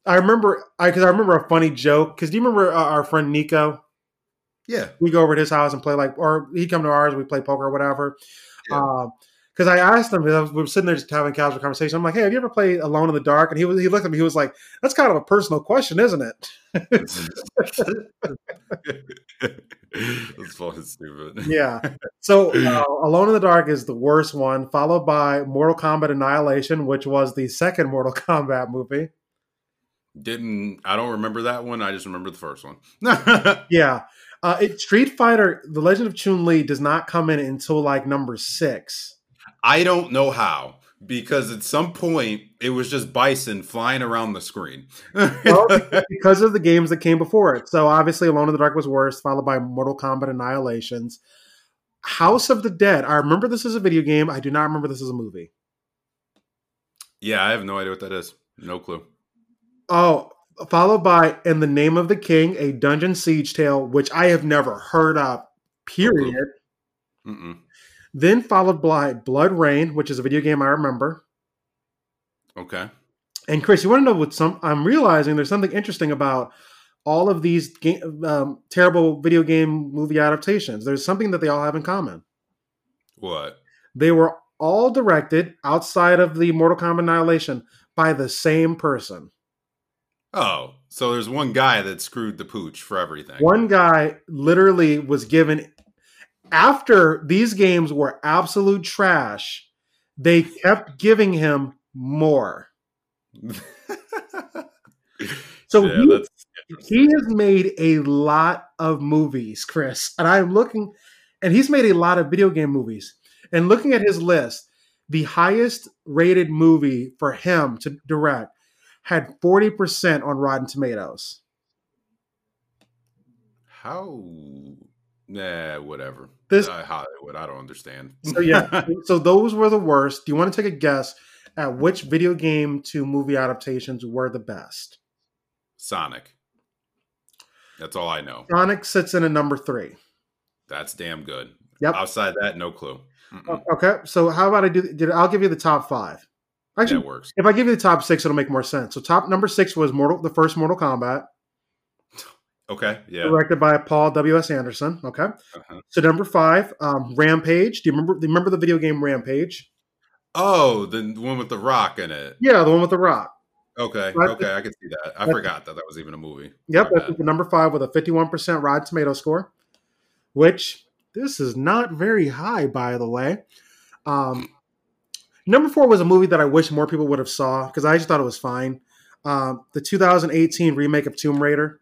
I remember I because I remember a funny joke. Because do you remember uh, our friend Nico? Yeah. We go over to his house and play like, or he'd come to ours. We play poker or whatever. Yeah. Because I asked him, 'cause I was- we were sitting there just having casual conversation. I'm like, "Hey, have you ever played Alone in the Dark?" And he was, he looked at me. He was like, "That's kind of a personal question, isn't it?" That's fucking stupid. Yeah. So, uh, Alone in the Dark is the worst one, followed by Mortal Kombat Annihilation, which was the second Mortal Kombat movie. Didn't I don't remember that one. I just remember the first one. Yeah. Uh, it, Street Fighter: The Legend of Chun Li does not come in until like number six. I don't know how because at some point it was just Bison flying around the screen. Well, because of the games that came before it. So obviously, Alone in the Dark was worst, followed by Mortal Kombat Annihilations. House of the Dead. I remember this as a video game. I do not remember this as a movie. yeah, I have no idea what that is. No clue. Oh, followed by In the Name of the King, a Dungeon Siege tale, which I have never heard of, period. Mm-mm. Then followed by BloodRayne, which is a video game I remember. Okay. And Chris, you want to know what some? I'm realizing there's something interesting about all of these ga- um, terrible video game movie adaptations. There's something that they all have in common. What? They were all directed outside of the Mortal Kombat Annihilation by the same person. Oh, so there's one guy that screwed the pooch for everything. One guy literally was given after these games were absolute trash. They kept giving him more. So yeah, he- He has made a lot of movies, Chris, and I'm looking, and he's made a lot of video game movies. And looking at his list, the highest rated movie for him to direct had 40% on Rotten Tomatoes. how. Nah, whatever. This- uh, Hollywood. I don't understand. So yeah, so those were the worst. Do you want to take a guess at which video game to movie adaptations were the best? Sonic. That's all I know. Sonic sits in a number three. That's damn good. Yep. Outside that, no clue. Mm-mm. Okay, so how about I do? Did I'll give you the top five? Actually, works. if I give you the top six, it'll make more sense. So top number six was Mortal, the first Mortal Kombat, Okay. Yeah. directed by Paul W. S. Anderson. Okay. Uh-huh. So number five, um, Rampage. Do you remember? Do you remember the video game Rampage? Oh, the one with the rock in it. Yeah, the one with the rock. Okay. Right. Okay. I can see that. I forgot that that was even a movie. Yep, that's the number five with a fifty-one percent Rotten Tomato score, which this is not very high, by the way. Um, number four was a movie that I wish more people would have saw because I just thought it was fine. Um, the 2018 remake of Tomb Raider.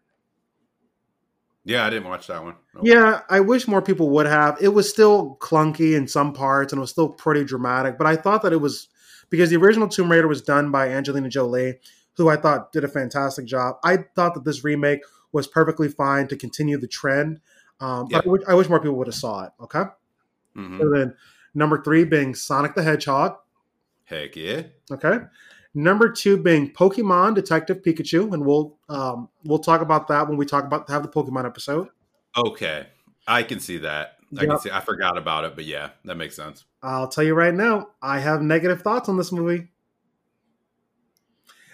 Yeah, I didn't watch that one. Nope. Yeah, I wish more people would have. It was still clunky in some parts and it was still pretty dramatic, but I thought that it was because the original Tomb Raider was done by Angelina Jolie, who I thought did a fantastic job. I thought that this remake was perfectly fine to continue the trend. Um, but I wish, I wish more people would have saw it. Okay. Mhm. So then number three being Sonic the Hedgehog. Heck yeah. Okay. Number two being Pokemon Detective Pikachu, and we'll um, we'll talk about that when we talk about have the Pokemon episode. Okay. I can see that. I Yep. can see. I forgot about it, but yeah, that makes sense. I'll tell you right now, I have negative thoughts on this movie.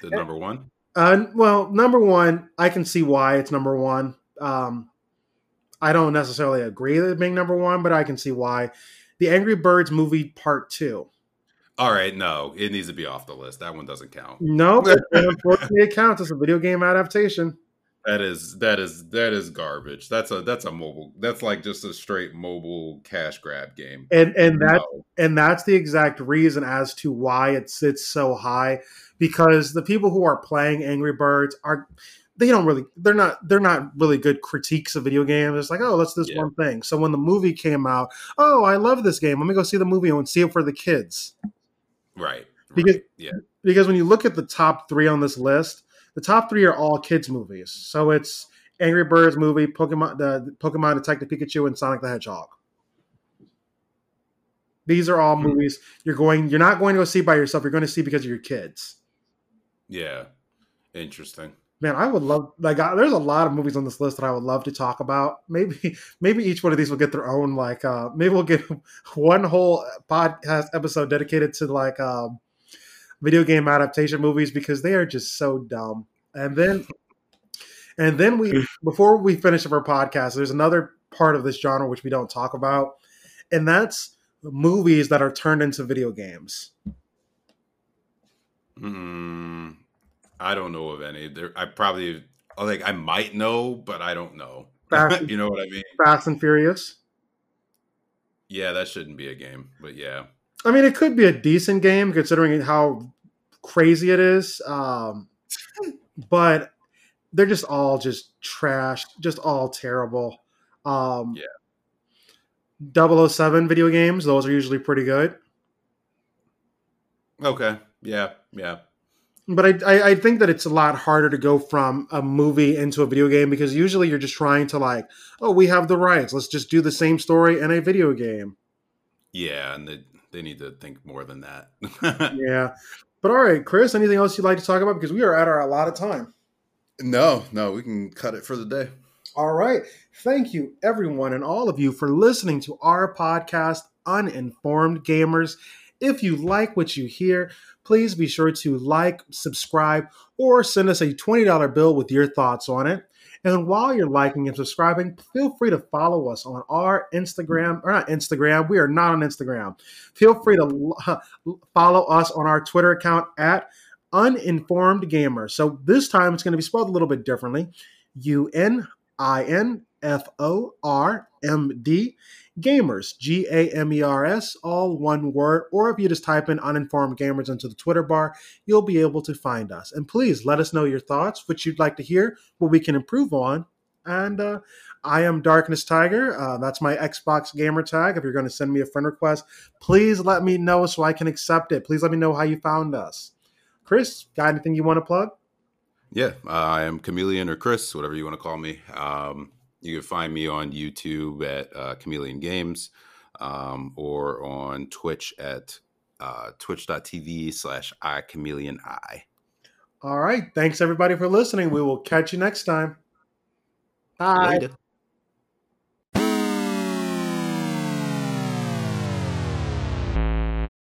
The number one. Uh, well, number one, I can see why it's number one. Um, I don't necessarily agree with it being number one, but I can see why. The Angry Birds movie part two. All right, no, it needs to be off the list. That one doesn't count. No, unfortunately, it counts as a video game adaptation. That is that is that is garbage. That's a that's a mobile. That's like just a straight mobile cash grab game. And and that no. and that's the exact reason as to why it sits so high because the people who are playing Angry Birds are they don't really they're not they're not really good critiques of video games. It's like, oh, let's this yeah. one thing. So when the movie came out, oh, I love this game. Let me go see the movie and see it for the kids. Right. Because right. yeah. Because when you look at the top three on this list, the top three are all kids movies. So it's Angry Birds movie, Pokemon, the Pokemon Detective Pikachu, and Sonic the Hedgehog. These are all mm-hmm. movies you're going. You're not going to go see by yourself. You're going to see because of your kids. Yeah, interesting man, I would love like I, there's a lot of movies on this list that I would love to talk about. Maybe maybe each one of these will get their own like uh maybe we'll get one whole podcast episode dedicated to like um video game adaptation movies because they are just so dumb. And then and then we before we finish up our podcast, there's another part of this genre which we don't talk about, and that's movies that are turned into video games. Hmm. I don't know of any. There, I probably like I might know, but I don't know. you know what I mean? Fast and Furious. Yeah, that shouldn't be a game, but yeah. I mean, it could be a decent game considering how crazy it is. Um, but they're just all just trash, just all terrible. Um, yeah. 007 video games, those are usually pretty good. Okay. Yeah. Yeah but I, I, I think that it's a lot harder to go from a movie into a video game because usually you're just trying to like, oh, we have the rights. Let's just do the same story in a video game. Yeah, and they they need to think more than that. yeah, but all right, Chris. Anything else you'd like to talk about because we are at our a lot of time. No, no, we can cut it for the day. All right. Thank you, everyone, and all of you for listening to our podcast, Uninformed Gamers. If you like what you hear, please be sure to like, subscribe, or send us a $20 bill with your thoughts on it. And while you're liking and subscribing, feel free to follow us on our Instagram, or not Instagram, we are not on Instagram. Feel free to follow us on our Twitter account at Uninformed Gamer. So this time it's going to be spelled a little bit differently U N I N F O R M D Gamers, G A M E R S, all one word. Or if you just type in uninformed gamers into the Twitter bar, you'll be able to find us. And please let us know your thoughts, what you'd like to hear, what we can improve on. And uh, I am Darkness Tiger. Uh, that's my Xbox gamer tag. If you're going to send me a friend request, please let me know so I can accept it. Please let me know how you found us. Chris, got anything you want to plug? Yeah, uh, I am Chameleon or Chris, whatever you want to call me. Um, you can find me on YouTube at uh, Chameleon Games um, or on Twitch at uh, twitch.tv slash I Chameleon I. All right. Thanks everybody for listening. We will catch you next time. Bye. Later.